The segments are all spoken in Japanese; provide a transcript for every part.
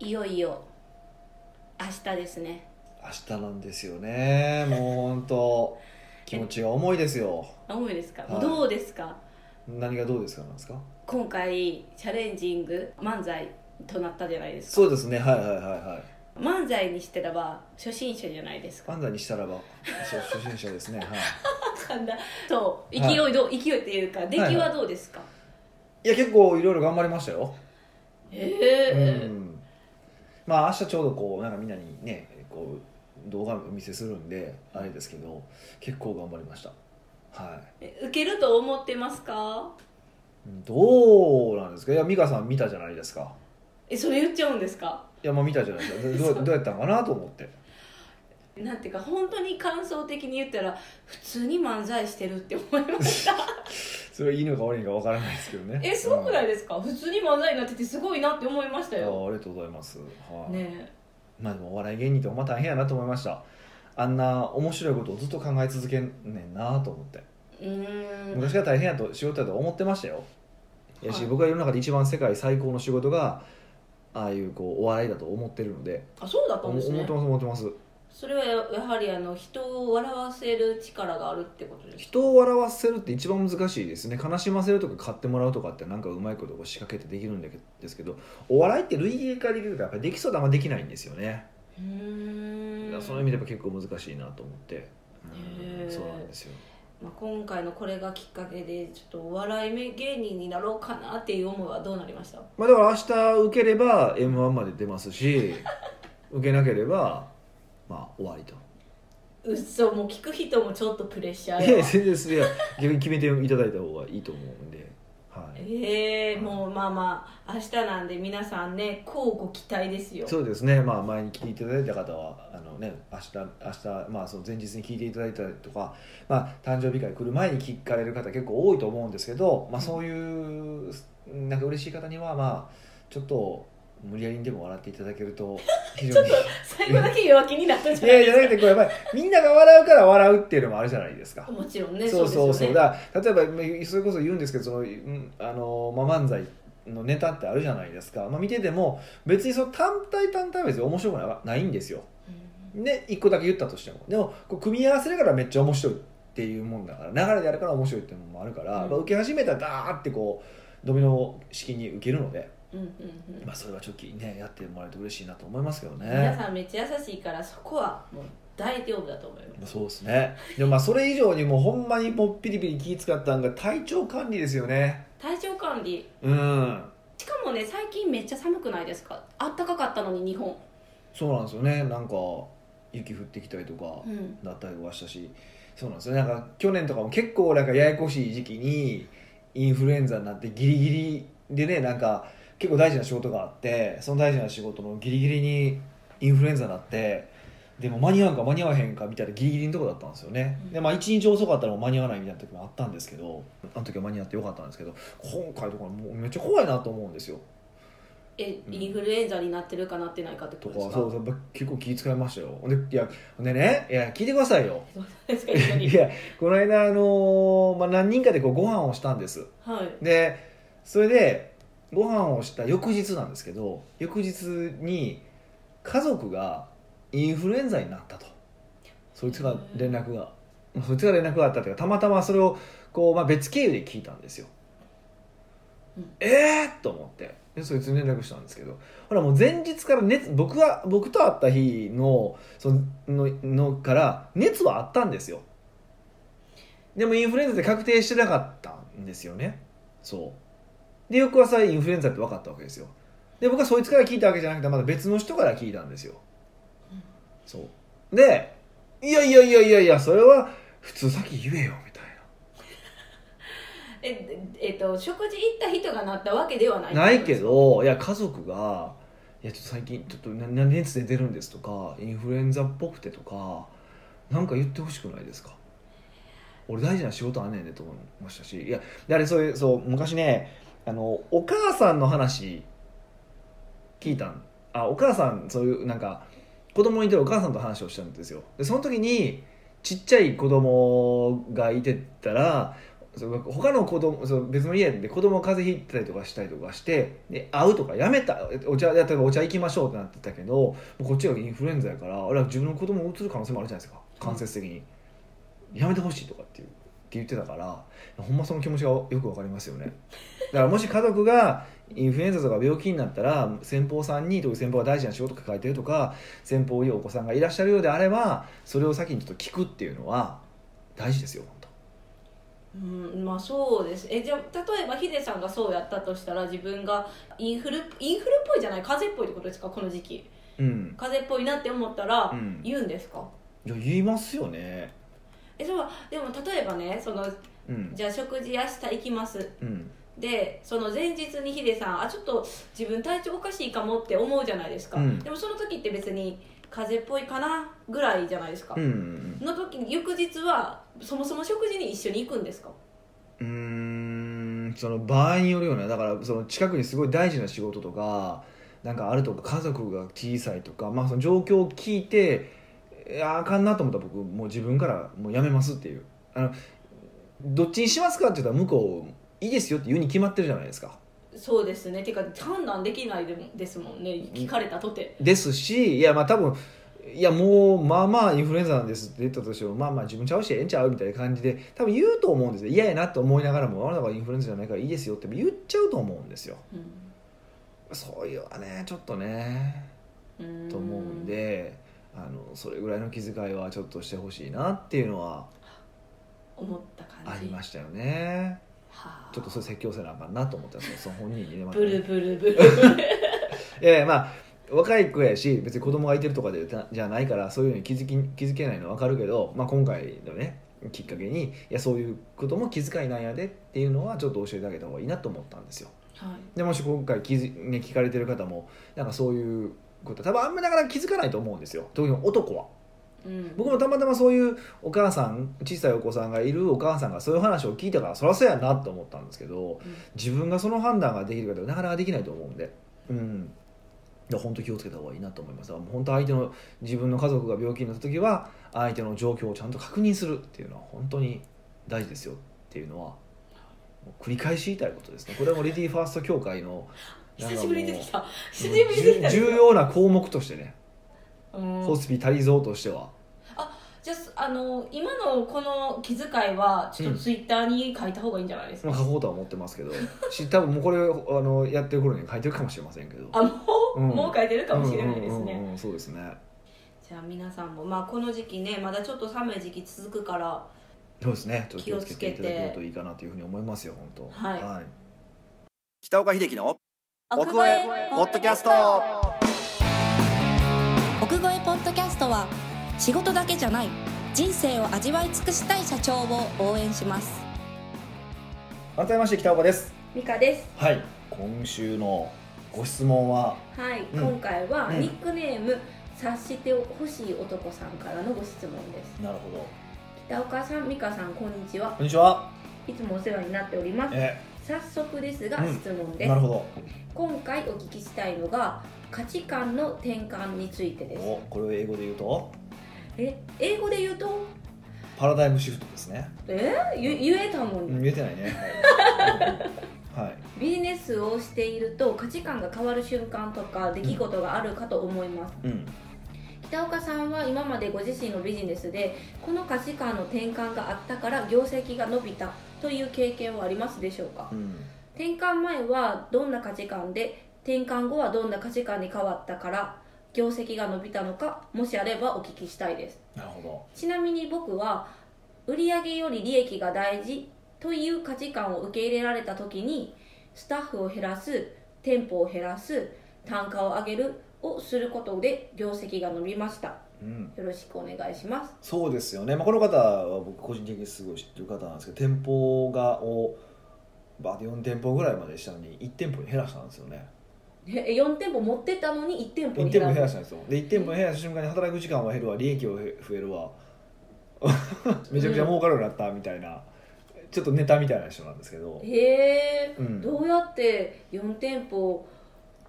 いよいよ明日ですね。明日なんですよね。もう本当 気持ちが重いですよ。重いですか、はい。どうですか？何がどうですかなんですか？今回チャレンジング漫才となったじゃないですか。そうですね。はいはいはいはい。漫才にしてれば初心者じゃないですか？漫才にしたらば。初心者ですね。はい。なんだそう。勢いどう、勢いっていうか出来はどうですか、いや結構いろいろ頑張りましたよ。えうえんまあ明日ちょうどこうなんかみんなにねこう動画をお見せするんであれですけど結構頑張りました。はえ受けると思ってますか？いどうなんですか？いや美香さん見たじゃないですか。えそれ言っちゃうんですか？いやまあ見たじゃないです。かどど う。どうやったのかなと思って。なんていうか本当に感想的に言ったら普通に漫才してるって思いましたそれはいいのか悪いのかわからないですけどね。えすごくないい、ですか、普通に漫才になっててすごいなって思いましたうんあよありがとうございます、はい。ね。まあでもお笑い芸人ってほんま大変やなと思いました。あんな面白いことをずっと考え続けんねんなと思って。えうーん。昔から大変やと仕事やと思ってましたよ。やし、はい僕は世の中で一番世界最高の仕事がああいうこうお笑いだと思ってるので。あそうだった思んですね。ってます思ってますそれはややはりあの人を笑わせる力があるってことですか？人を笑わせるって一番難しいですね。悲しませるとか買ってもらうとかってなんかうまいこと仕掛けてできるんですけどお笑いって類型化できるからやっぱりできそうであんまできないんですよね。うーんその意味でやっぱ結構難しいなと思って、うそうなんですよ。まあ、今回のこれがきっかけでちょっとお笑い芸人になろうかなっていう思いはどうなりました？まあだから明日受ければ m 1まで出ますし 受けなければまあ終わりと。うっそもう聞く人もちょっとプレッシャーいや全然それは逆に決めていただいた方がいいと思うんで、はい、ええもうまあまあ明日なんで皆さんね乞うご期待ですよ。そうですね、まあ、前に聞いていただいた方はあの、ね、明日明日、まあ、その前日に聞いていただいたりとか、まあ、誕生日会来る前に聞かれる方結構多いと思うんですけど、まあ、そういうなんか嬉しい方には、まあ、ちょっと無理やりにでも笑っていただけると 非常に。最後だけ弱気になったじいやいやゃないですか。じゃなくてこれやっぱりみんなが笑うから笑うっていうのもあるじゃないですか。もちろんねそうそうそう。ね。だ例えばまあそれこそ言うんですけどその、うんあのまあ、漫才のネタってあるじゃないですか、まあ、見てても別にその単体単体は別に面白くなないんですよ。で一個だけ言ったとしても。でもこう組み合わせるからめっちゃ面白いっていうもんだから流れであるから面白いっていうのもあるから、うん。まあ、受け始めたらダーってこうドミノ式に受けるので、うんうんうん。うんまあ、それはちょっとねやってもらえると嬉しいなと思いますけど皆ね。さんめっちゃ優しいからそこはもう大丈夫だと思います。そうですね。でもまあそれ以上にもうほんまにもうピリピリ気使ったんが体調管理ですよね。体調管理。うん。しかもね最近めっちゃ寒くないですか？あったかかったのに日本。そうなんですよね。なんか雪降ってきたりとかうん。だったりとかしたし、そうなんですよなんか去年とかも結構なんかややこしい時期にインフルエンザになってギリギリでねなんか結構大事な仕事があってその大事な仕事のギリギリにインフルエンザになってでも間に合うんか間に合わへんかみたいなギリギリのとこだったんですよね、うん。でまあ1日遅かったら間に合わないみたいな時もあったんですけどあの時は間に合ってよかったんですけど今回とかもうめっちゃ怖いなと思うんですよ。えうん。インフルエンザになってるかなってないかってことですか？そうそう結構気遣いましたよ。でいやでねいや聞いてくださいよ。いやこの間、あのーまあ、何人かでこうご飯をしたんです。はい。でそれでご飯をした翌日なんですけど翌日に家族がインフルエンザになったと。そいつが連絡がそいつが連絡があったというかたまたまそれをこう、まあ、別経由で聞いたんですよ、うん。ええー、と思って。でそいつに連絡したんですけど。ほらもう前日から熱僕が僕と会った日のそのののから熱はあったんですよ。でもインフルエンザで確定してなかったんですよね。そうで翌朝インフルエンザって分かったわけですよ。で僕はそいつから聞いたわけじゃなくてまだ別の人から聞いたんですよ、うんそう。でいやいやいやいやいやそれは普通先言えよみたい ええっと食事行った人がなったわけではない。なないけどいや家族が「いやちょっと最近ちょっとなな熱出てるんです」とか「インフルエンザっぽくて」とかなんか言ってほしくないですか？俺大事な仕事あんねんでと思いましたしいやであれそういうそう昔ねあのお母さんの話聞いたん。あお母さんそういうなんか子供いてるお母さんと話をしたんですよ。でその時にちっちゃい子供がいてたらそう他の子供そう別の家で子供風邪ひいたりとかしたりとかしてで会うとかやめた。お茶例えばお茶行きましょうってなってたけどこっちがインフルエンザやから俺は自分の子供を移る可能性もあるじゃないですか。間接的に、やめてほしいとかっていう。言ってたからほんまその気持ちがよくわかりますよね。だからもし家族がインフルエンザとか病気になったら先方さんにと先方が大事な仕事抱えてるとか先方にお子さんがいらっしゃるようであればそれを先にちょっと聞くっていうのは大事ですよ本当うんまあそうです。えじゃあ例えばヒデさんがそうやったとしたら自分がインフルインフルっぽいじゃない？風邪っぽいってことですか？この時期。うん。風邪っぽいなって思ったらうん。言うんですか、いや言いますよねえそうでも例えばねそのうん。じゃあ食事明日行きます。うん。でその前日にヒデさんあちょっと自分体調おかしいかもって思うじゃないですか、うん。でもその時って別に風邪っぽいかなぐらいじゃないですか、うんうんの時に翌日はそもそも食事に一緒に行くんですか？うーんその場合によるようなだからその近くにすごい大事な仕事とかなんかあるとか家族が小さいとか、まあ、その状況を聞いていやあかんなと思ったら僕もう自分からもうやめますっていう。あのどっちにしますかって言ったら向こういいですよって言うに決まってるじゃないですか。そうですね。てか判断できないでもですもんね。聞かれたとて。ですしいやまあ多分いやもうまあまあインフルエンザなんですって言ったとしてもまあまあ自分ちゃうしええんちゃうみたいな感じで多分言うと思うんですよ。嫌やなと思いながらもあなたがインフルエンザじゃないからいいですよって言っちゃうと思うんですよ。そういうのはねちょっとねうん。と思うんであのそれぐらいの気遣いはちょっとしてほしいなっていうのは思った感じ。ありましたよね。はあ。ちょっとそれ説教せなあかんなと思ったんですよ。その本人にねまたブルブルブル。ブ ルいやいやまあ若い子やし別に子供がいてるとかでじゃないからそういうのに気づき気づけないのは分かるけど、まあ、今回のねきっかけにいやそういうことも気遣いなんやでっていうのはちょっと教えてあげた方がいいなと思ったんですよ。はい。でもし今回気づ、ね、聞かれてる方もなんかそういうこと。多分あんまりなかなか気づかないと思うんですよ。特に男は。うん。僕もたまたまそういうお母さん小さいお子さんがいるお母さんがそういう話を聞いたからそりゃそうやなと思ったんですけど自分がその判断ができるかってなかなかできないと思うんで。うん。いや本当気をつけた方がいいなと思います。だからもう本当相手の自分の家族が病気になった時は相手の状況をちゃんと確認するっていうのは本当に大事ですよっていうのは繰り返し言いたいことですね。これはもうレディーファースト協会の久しぶりに出てきた。久しぶりに出てきた。重重要な項目としてね。うん。ホスピタリゾーとしては。じゃああの今のこの気遣いはちょっとツイッターに書いた方がいいんじゃないですか、まあ書こうとは思ってますけど。し多分もうこれをあのやってる頃に書いてるかもしれませんけど。あもう、うん。もう書いてるかもしれないですね、うんうんうんうんそうですね。じゃあ皆さんもまあこの時期ねまだちょっと寒い時期続くからそうですね。気をつけていただけるといいかなというふうに思いますよ本当。はい。北岡秀樹の奥越えポッドキャスト。奥越えポッドキャストは仕事だけじゃない人生を味わい尽くしたい社長を応援します。改めまして北岡です。ミカです。はい今週のご質問は？はい、うん。今回はうん。ニックネーム、察してほしい男さんからのご質問です。なるほど。北岡さん美香さんこんにちは。こんにちは。いつもお世話になっております。え。早速ですがうん。質問です、なるほど今回お聞きしたいのが価値観の転換についてです。おこれを英語で言うと？え英語で言うと？パラダイムシフトですね。え？言言えたもん言えてないね。はい、はい。ビジネスをしていると価値観が変わる瞬間とか出来事があるかと思います、うん。北岡さんは今までご自身のビジネスでこの価値観の転換があったから業績が伸びたという経験はありますでしょうか？うん転換前はどんな価値観で転換後はどんな価値観に変わったから業績が伸びたのかもしあればお聞きしたいです。なるほど。ちなみに僕は売上より利益が大事という価値観を受け入れられた時にスタッフを減らす店舗を減らす単価を上げるをすることで業績が伸びました。うん。よろしくお願いします。そうですよね、まあ、この方は僕個人的にすごい知ってる方なんですけど店舗がをバーッと4店舗ぐらいまでしたのに1店舗に減らしたんですよね。え4店舗持ってったのに1店舗1に店舗減らす。減らしたんですよ。で1店舗減らした瞬間に働く時間は減るわ。利益は増えるわ。めちゃくちゃ儲かるようになったみたいな、ちょっとネタみたいな人なんですけど。へえ、うん。どうやって4店舗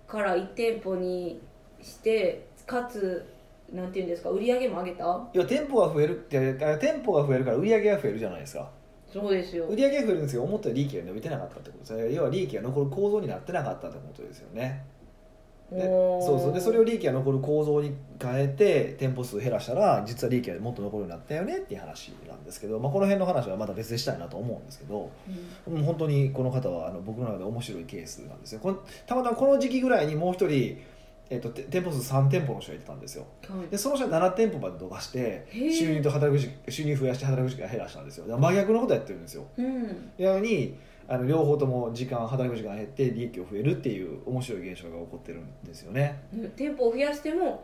から1店舗にしてかつなんていうんですか売り上げも上げた？いや店舗が増えるってあ店舗が増えるから売り上げが増えるじゃないですかそうですよ。売り上げが増えるんですけど思ったより利益が伸びてなかったってことですね。要は利益が残る構造になってなかったってことですよね。でそうそう。でそれを利益が残る構造に変えて店舗数減らしたら実は利益がもっと残るようになったよねっていう話なんですけど、まあ、この辺の話はまた別でしたいなと思うんですけどうん。もう本当にこの方はあの僕の中で面白いケースなんですよ。このたまたまこの時期ぐらいにもう一人、えっとて店舗数3店舗の人がいてたんですよ。はい。でその人は7店舗まで伸ばして収入と働く時収入増やして働く時間減らしたんですよ。真逆のことやってるんですよ。うん。やのにあの両方とも時間働く時間減って利益を増えるっていう面白い現象が起こってるんですよね。店舗を増やしても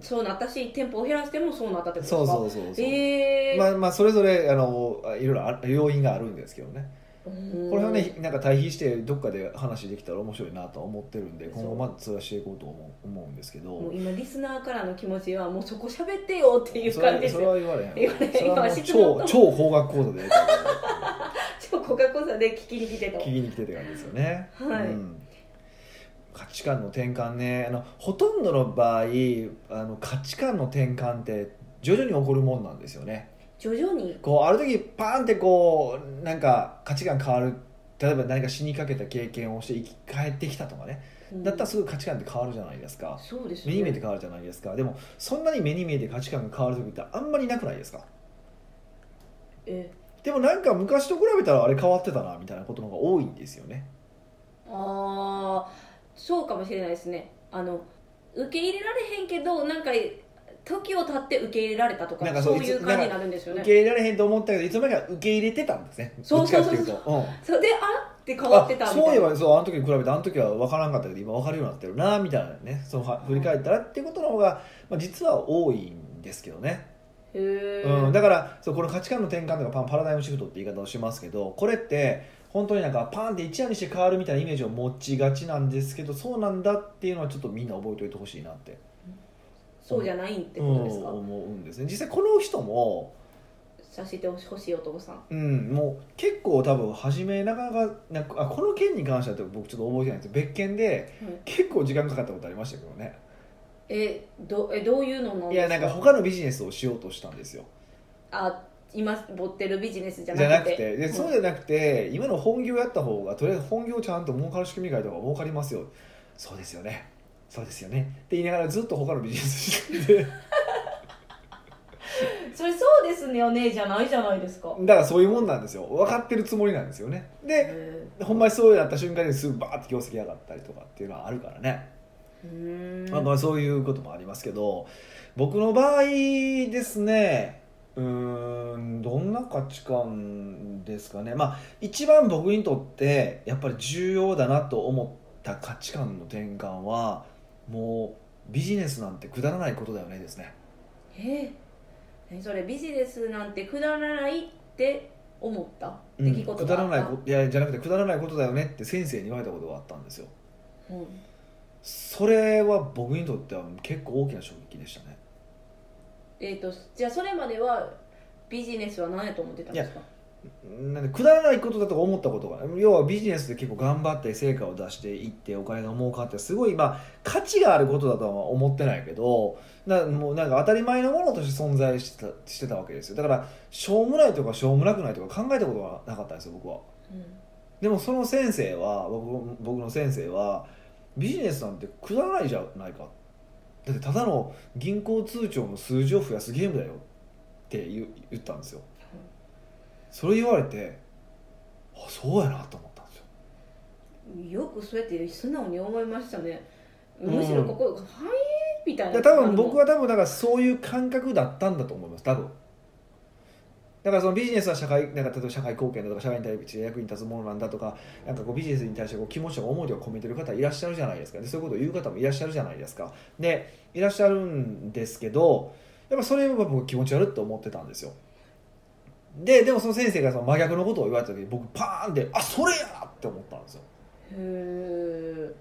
そうなったし店舗を減らしてもそうなったってことですか？そうそうそうそう、ええ。まあまあそれぞれあのいろいろあ要因があるんですけどねここれはねなんか対比してどっかで話できたら面白いなとは思ってるんで今後まず通話していこうと思う思うんですけど。もう今リスナーからの気持ちはもうそこ喋ってよっていうそれそれ感じですよ。は言われへん言われへん。今質問と超超高額講座で 超コカ・コザで聞きに来てと。聞きに来てって感じですよね、はい。うん。価値観の転換ね。あのほとんどの場合あの価値観の転換って徐々に起こるもんなんですよね徐々に。こうある時パーンってこうなんか価値観変わる例えば何か死にかけた経験をして生き返ってきたとかね。だったらすぐ価値観って変わるじゃないですか。そうです目に見えて変わるじゃないですか。でもそんなに目に見えて価値観が変わる時ってあんまりなくないですか？え。でもなんか昔と比べたらあれ変わってたなみたいなことの方が多いんですよね。ああそうかもしれないですね。あの受け入れられへんけどなんか時を経って受け入れられたとかそそうういう感じになるんですよね。受け入れられへんと思ったけどいつの間にか受け入れてたんですね。そうそうそうどっちかっていうと。うん。それであって変わってたみたいな。あそういえばそうあの時に比べてあの時は分からんかったけど今分かるようになってるなみたいなね。そのは振り返ったらっていうことの方が、まあ、実は多いんですけどね、へえ、うん、だからそうこの価値観の転換とかパンパラダイムシフトって言い方をしますけどこれって本当になんかパンって一夜にして変わるみたいなイメージを持ちがちなんですけどそうなんだっていうのはちょっとみんな覚えておいてほしいなってそうじゃないってことですか、うん思うんですね。実際この人もさせてほしいお父さん。うん、もう結構多分初めなかなかなんかあこの件に関しては僕ちょっと覚えてないんですけど別件ではい。結構時間かかったことありましたけどね。えどえどういうのなんいやなんか他のビジネスをしようとしたんですよ。あ今持ってるビジネスじゃなくて？なくて。でそうじゃなくて今の本業やった方がとりあえず本業ちゃんと儲かる仕組みがある方が儲かりますよ。そうですよねそうですよね。って言いながらずっと他のビジネスしてて。それそうですねよねじゃないじゃないですか。だからそういうもんなんですよ。分かってるつもりなんですよね。でへほんまにそうなった瞬間にすぐバーって業績上がったりとかっていうのはあるからね。まあ、まあそういうこともありますけど僕の場合ですねうーんどんな価値観ですかね。まあ一番僕にとってやっぱり重要だなと思った価値観の転換はもうビジネスなんてくだらないことだよねですね。え？ー何それビジネスなんてくだらないって思った？出来事くだがあった、らないこといやじゃなくてくだらないことだよねって先生に言われたことがあったんですよ。うん。それは僕にとっては結構大きな衝撃でしたね。えー、とじゃあそれまではビジネスは何やと思ってたんですか？なんでくだらないことだと思ったことが要はビジネスで結構頑張って成果を出していってお金が儲かってすごいまあ価値があることだとは思ってないけどなもうなんか当たり前のものとして存在してたしてたわけですよ。だからしょうもないとかしょうもなくないとか考えたことがなかったんですよ僕は。うん。でもその先生は僕僕の先生はビジネスなんてくだらないじゃないか。だってただの銀行通帳の数字を増やすゲームだよって言ったんですよそれ言われてあそうやなと思ったんですよ。よくそうやって素直に思いましたね。うん。むしろここ「はい」みたいな。多分僕は多分だからそういう感覚だったんだと思います。多分。だからそのビジネスは社会なんか例えば社会貢献だとか社会に対して役に立つものなんだとかなんかこうビジネスに対してこう気持ちとか思いとか込めてる方いらっしゃるじゃないですか。でそういうことを言う方もいらっしゃるじゃないですか。でいらっしゃるんですけどやっぱそれは僕気持ち悪いって思ってたんですよででもその先生がその真逆のことを言われた時に僕パーンってあそれやって思ったんですよ。へえ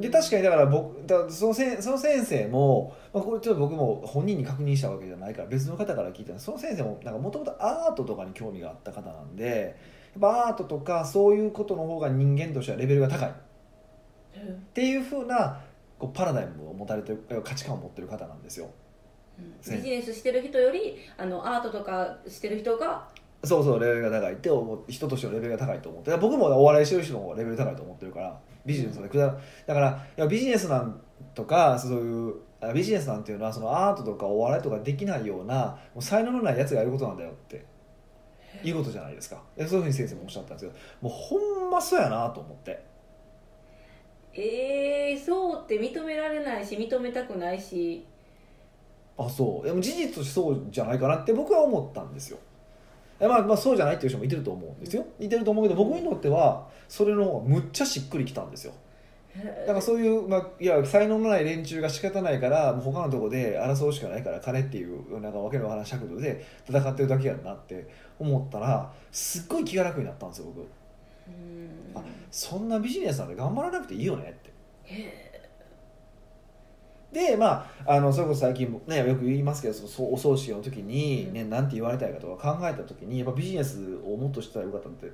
で確かにだから僕だそのせんその先生も、まあ、これちょっと僕も本人に確認したわけじゃないから別の方から聞いたんです。その先生ももともとアートとかに興味があった方なんでやっぱアートとかそういうことの方が人間としてはレベルが高い。っていうふうなこうパラダイムを持たれてる価値観を持ってる方なんですよビジネスしてる人よりあのアートとかしてる人がそうそうレベルが高いって思人としてのレベルが高いと思って僕もお笑いしてる人の方がレベル高いと思ってるからビジネスでくだからいやビジネスなんとかそういうあビジネスなんていうのはそのアートとかお笑いとかできないようなもう才能のないやつがやることなんだよっていうことじゃないですか。でそういうふうに先生もおっしゃったんですけどもうほんまそうやなと思って。えー、そうって認められないし認めたくないしあそう。でも事実としてそうじゃないかなって僕は思ったんですよ。えまあ、まあそうじゃないっていう人もいてると思うんですよ。いてると思うけど僕にとってはそれの方がむっちゃしっくりきたんですよ。だからそういう、まあ、いや才能のない連中が仕方ないからもう他のところで争うしかないから金っていうなんかわけのわからん尺度で戦ってるだけやんなって思ったらすっごい気が楽になったんですよ僕。うん。あそんなビジネスなんで頑張らなくていいよねって。へでまああのそれこそ最近もねよく言いますけどそお葬式の時に、ねなんて言われたいかとか考えた時にやっぱビジネスをもっとしたらよかったって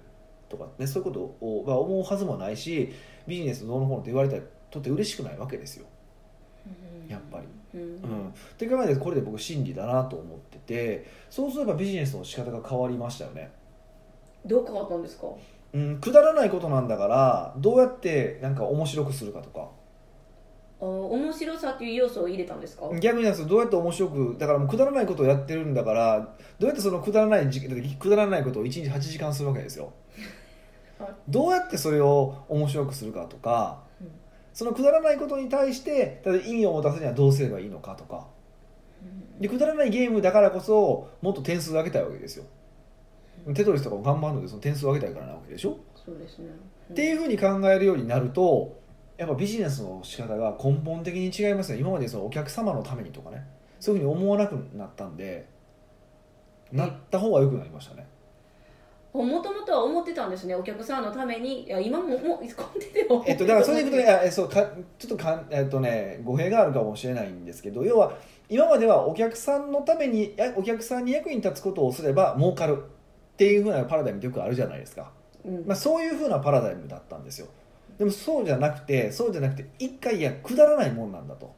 とかねそういうことを、まあ、思うはずもないしビジネスどうのこうのって言われたらとって嬉しくないわけですよ。えやっぱり。うん。うん、って考えてこれで僕真理だなと思っててそうすればビジネスの仕方が変わりましたよね。どう変わったんですか？うん、くだらないことなんだからどうやってなんか面白くするかとかあ面白さっていう要素を入れたんですか、逆にどうやって面白くだからもうくだらないことをやってるんだからどうやってそのくだらないくだらないことを1日8時間するわけですよ。はいどうやってそれを面白くするかとかうんそのくだらないことに対して意味を持たせるにはどうすればいいのかとか。でくだらないゲームだからこそもっと点数を上げたいわけですよ。テトリスとかも頑張るのでその点数を上げたいからなわけでしょ？そうですね、っていうふうに考えるようになるとやっぱビジネスの仕方が根本的に違いますね。今までそのお客様のためにとかね。そういうふうに思わなくなったんでなった方が良くなりましたね。もともとは思ってたんですね。お客さんのために。いや今ももう根底では思えっとだからそういうことでいやえそうかちょっとかえっとね語弊があるかもしれないんですけど要は今まではお客さんのためにやお客さんに役に立つことをすれば儲かるっていうふうなパラダイムってよくあるじゃないですか。うん。まあ、そういうふうなパラダイムだったんですよでもそうじゃなくてそうじゃなくて一回いやくだらないもんなんだと。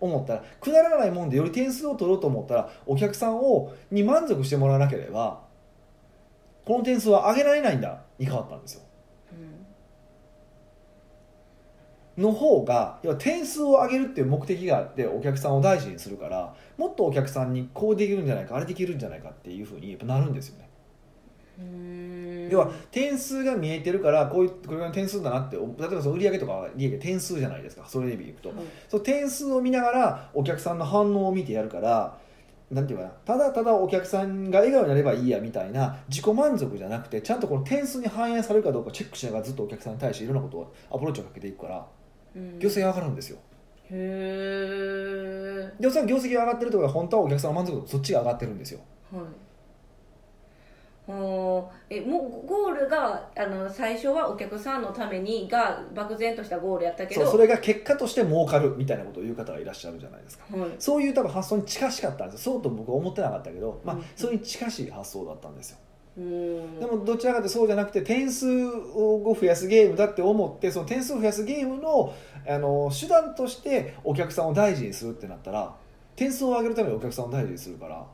思ったらくだらないもんでより点数を取ろうと思ったらお客さんをに満足してもらわなければこの点数は上げられないんだに変わったんですよ。の方が要は点数を上げるっていう目的があってお客さんを大事にするからもっとお客さんにこうできるんじゃないかあれできるんじゃないかっていうふうにやっぱなるんですよね。うん要は点数が見えてるからこういうこれが点数だなって例えばその売上とか利益点数じゃないですかそれでいくと、はいその点数を見ながらお客さんの反応を見てやるからなんていうかなただただお客さんが笑顔になればいいやみたいな自己満足じゃなくてちゃんとこの点数に反映されるかどうかチェックしながらずっとお客さんに対していろんなことをアプローチをかけていくからうん。業績が上がるんですよ。へでその業績が上がってるところは本当はお客さんの満足度そっちが上がってるんですよ。えはいおえもうゴールがあの最初はお客さんのためにが漠然としたゴールやったけど。そうそれが結果として儲かるみたいなことを言う方がいらっしゃるじゃないですか。はい。そういう多分発想に近しかったんですよ。そうと僕は思ってなかったけど、まあうん、それに近しい発想だったんですよ。うん。でもどちらかというとそうじゃなくて点数を増やすゲームだって思ってその点数を増やすゲームのあの手段としてお客さんを大事にするってなったら点数を上げるためにお客さんを大事にするから。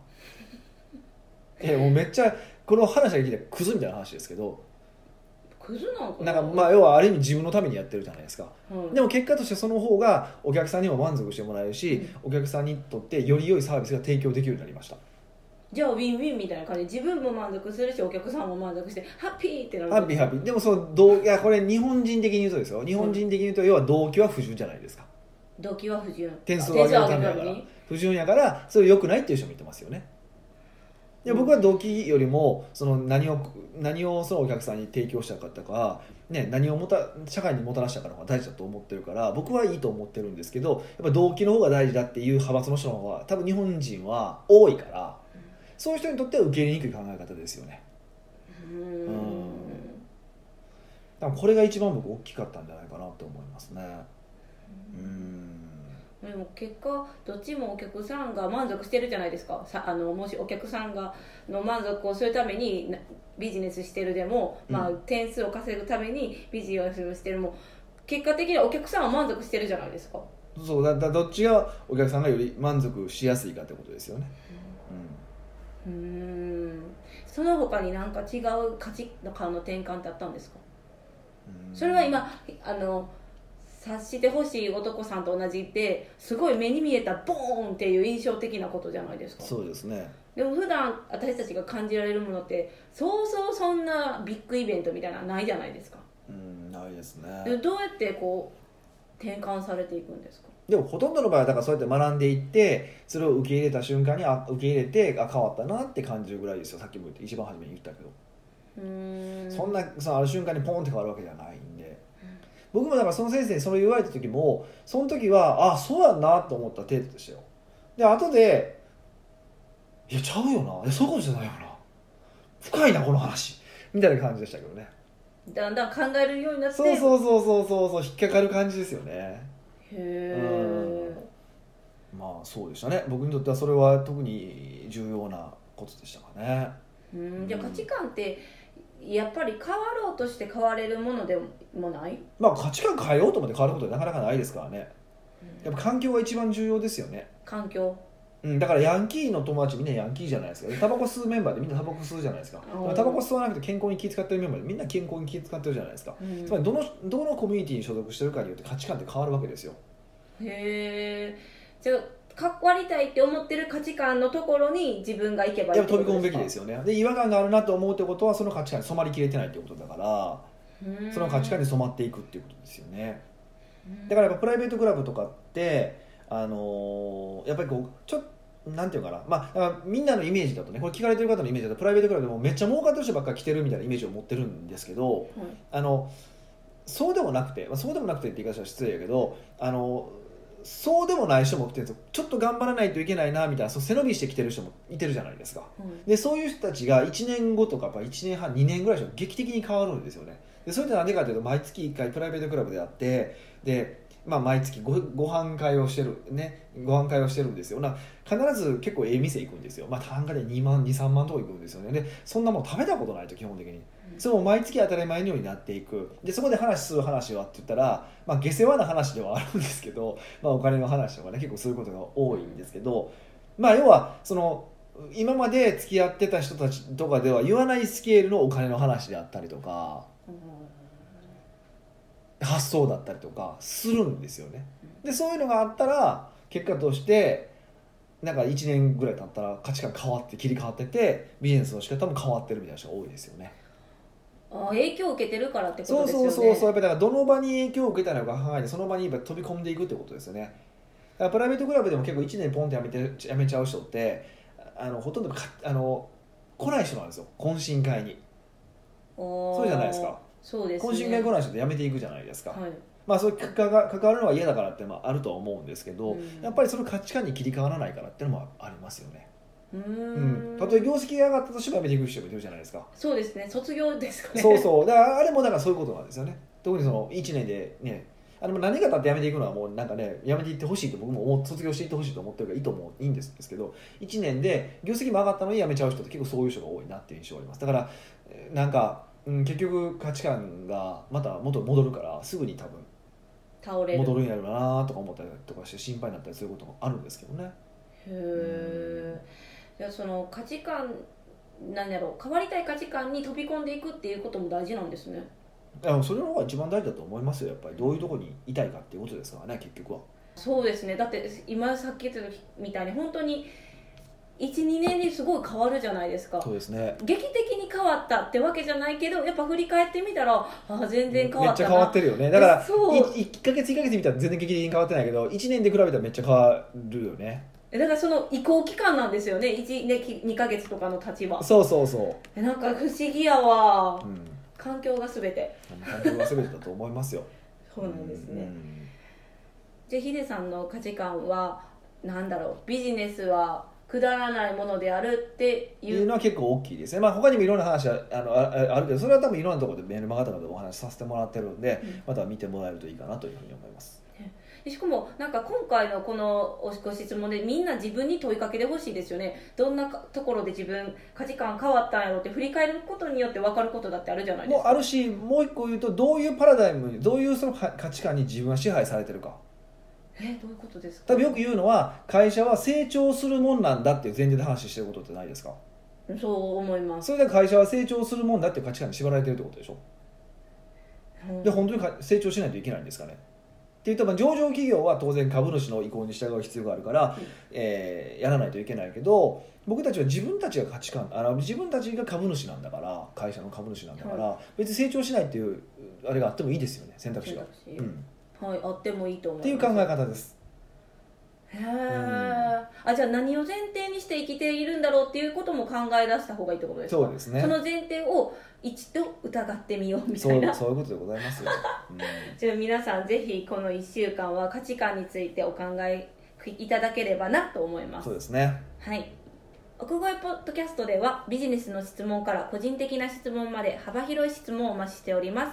えもうめっちゃこの話が聞い。てクズみたいな話ですけど。クズなんかな？んかまあ要はある意味自分のためにやってるじゃないですか。はい。でも結果としてその方がお客さんにも満足してもらえるしお客さんにとってより良いサービスが提供できるようになりました。じゃあウィンウィンみたいな感じで自分も満足するしお客さんも満足してハッピーってなるハッピーハッピー。でもその動いやこれ日本人的に言うとですよ。日本人的に言うと要は動機は不純じゃないですか。動機は不純。点数を上げるためだから。不純やからそれ良くないっていう人も言ってますよねで僕は動機よりもその何を何をそのお客さんに提供したかとか、ね、何をもた社会にもたらしたかの方が大事だと思ってるから僕はいいと思ってるんですけどやっぱ動機の方が大事だっていう派閥の人の方が多分日本人は多いからそういう人にとっては受け入れにくい考え方ですよね。うん。多分これが一番僕大きかったんじゃないかなと思いますね。うんでも結果どっちもお客さんが満足してるじゃないですか。さあのもしお客さんがの満足をするためになビジネスしてるでも、まあう、点数を稼ぐためにビジネスをしてるも結果的にはお客さんは満足してるじゃないですか。そうだだどっちがお客さんがより満足しやすいかってことですよね、うーん。その他になんか違う価値観の転換ってあったんですか？うん。それは今あの察してほしい男さんと同じですごい目に見えたボーンっていう印象的なことじゃないですか。そうですね。でも普段私たちが感じられるものってそうそうそんなビッグイベントみたいなのないじゃないですか。うんないですね。でどうやってこう転換されていくんですか？でもほとんどの場合はだからそうやって学んでいってそれを受け入れた瞬間にあ受け入れてあ変わったなって感じるぐらいですよ。さっきも言って一番初めに言ったけど、うーん。そんなそのある瞬間にポンって変わるわけじゃないんで、僕もだからその先生にそれ言われた時もその時はあそうやんなと思った程度でしたよ。で後でいやちゃうよな。いやそういうことじゃないよな。深いなこの話。みたいな感じでしたけどね。だんだん考えるようになって。そうそうそうそうそうそう引っかかる感じですよね。へえまあそうでしたね。僕にとってはそれは特に重要なことでしたかね。うん。じゃあ価値観ってやっぱり変わろうとして変われるものでもない、まあ価値観変えようと思って変わることはなかなかないですからね。やっぱ環境が一番重要ですよね。環境？うん、だからヤンキーの友達みんなヤンキーじゃないですかタバコ吸うメンバーでみんなタバコ吸うじゃないですか。タバコ吸わなくて健康に気遣ってるメンバーでみんな健康に気遣ってるじゃないですか。うん。つまりどのどのコミュニティに所属してるかによって価値観って変わるわけですよ。へえじゃあ関わりたいって思ってる価値観のところに自分が行けばいい飛び込むべきですよよね。で違和感があるなと思うってことはその価値観に染まりきれてないってことだからその価値観に染まっていくっていうことですよね。だからやっぱプライベートクラブとかってあのーやっぱりこうちょっとなんていうかな、まあ、みんなのイメージだとねこれ聞かれてる方のイメージだとプライベートクラブでもめっちゃ儲かってる人ばっかり来てるみたいなイメージを持ってるんですけどあのそうでもなくて、まあ、そうでもなくてって言い方は失礼やけどあのそうでもない人も来てるんですよちょっと頑張らないといけないなみたいなそう背伸びしてきてる人もいてるじゃないですか。でそういう人たちが1年後とかやっぱ1年半2年ぐらいで劇的に変わるんですよね。でそれって何でかというと毎月1回プライベートクラブであってで、まあ、毎月ごご飯会をしてるねご飯会をしてるんですよ。な必ず結構ええ店行くんですよ。まあ単価で2万23万とか行くんですよね。でそんなもん食べたことないと基本的に。それも毎月当たり前のようになっていく。でそこで話する話はって言ったら、まあ、下世話な話ではあるんですけど、まあ、お金の話とかね結構することが多いんですけど、まあ要はその今まで付き合ってた人たちとかでは言わないスケールのお金の話であったりとか発想だったりとかするんですよね。でそういうのがあったら結果としてなんか1年ぐらい経ったら価値観変わって切り替わっててビジネスの仕方も変わってるみたいな人が多いですよね。あ影響を受けてるからってことですよね。そうそうそうやっぱりだからどの場に影響を受けたのか考えてその場にやっぱ飛び込んでいくってことですよね。プライベートクラブでも結構1年ポンってやめてやめちゃう人ってあのほとんどかあの来ない人なんですよ。懇親会に。そそうじゃないですかそうですね。懇親会来ない人ってやめていくじゃないですか、はい。まあそういう関わ関わるのが嫌だからってまああるとは思うんですけど、うん。やっぱりその価値観に切り替わらないからっていうのもありますよね。うん。ん。たとえ業績が上がったとしてもやめていく人もいるじゃないですか。そうですね。卒業ですかね。そうそう。だからあれもだからそういうことなんですよね。特にその1年でねあの何が経ってやめていくのはもうなんかねやめていってほしいと僕も卒業していってほしいと思ってるからいいと思ういいんですけど1年で業績も上がったのに辞めちゃう人って結構そういう人が多いなっていう印象があります。だからえーなんか、うん、結局価値観がまた元に戻るからすぐに多分倒れる。戻るんやろうなとか思ったりとかして心配になったりすることもあるんですけどね。へえじゃあその価値観なんだろう変わりたい価値観に飛び込んでいくっていうことも大事なんですね。いやそれの方が一番大事だと思いますよやっぱりどういうところにいたいかっていうことですからね結局は。そうですね。だって今さっき言ってたみたいに本当に12年ですごい変わるじゃないですか。そうですね。劇的に変わったってわけじゃないけどやっぱ振り返ってみたらあ全然変わったな。めっちゃ変わってるよね。だからそう。い1か月1か月見たら全然劇的に変わってないけど1年で比べたらめっちゃ変わるよね。だからその移行期間なんですよね。1ね2ヶ月とかの立場。そうそうそえなんか不思議やわ。う、うん、環境が全て。環境が全てだと思いますよ。そうなんですね、うん。じゃあヒデさんの価値観はなんだろう。ビジネスはくだらないものであるっていいううのは結構大きいですね、まあ、他にもいろんな話はあのあああるけどそれは多分いろんなところでメールマガとかでお話しさせてもらってるんで、うん。また見てもらえるといいかなというふうに思います。でしかもなんか今回のこのおご質問でみんな自分に問いかけてほしいですよね。どんなかところで自分価値観変わったんやろって振り返ることによって分かることだってあるじゃないですか。もうあるしもう一個言うとどういうパラダイムにどういうその価価値観に自分は支配されてるかえどういうことですか？多分よく言うのは会社は成長するもんなんだっていう前提で話してることってないですか？そう思います、それで会社は成長するもんだっていう価値観に縛られてるってことでしょ？うん。で本当にか成長しないといけないんですかね？っていうとまあ上場企業は当然株主の意向に従う必要があるから、うん。えーやらないといけないけど僕たちは自分たちが価値観あの自分たちが株主なんだから会社の株主なんだから、別に成長しないっていうあれがあってもいいですよね選択肢が、うん、はいあってもいいと思っていう考え方です。へえ、あじゃあ何を前提にして生きているんだろうっていうことも考え出した方がいいってことですか？そうですね。その前提を一度疑ってみようみたそいうな。そういうことでございますよ、うん。じゃあ皆さんぜひこの1週間は価値観についてお考えいただければなと思います。そうですね。はい。奥越ポッドキャストではビジネスの質問から個人的な質問まで幅広い質問をお待ちしております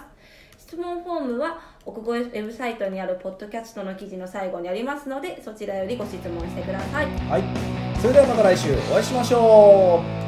質問フォームは奥越ウェブサイトにあるポッドキャストの記事の最後にありますのでそちらよりご質問してください。はい。それではまた来週お会いしましょう。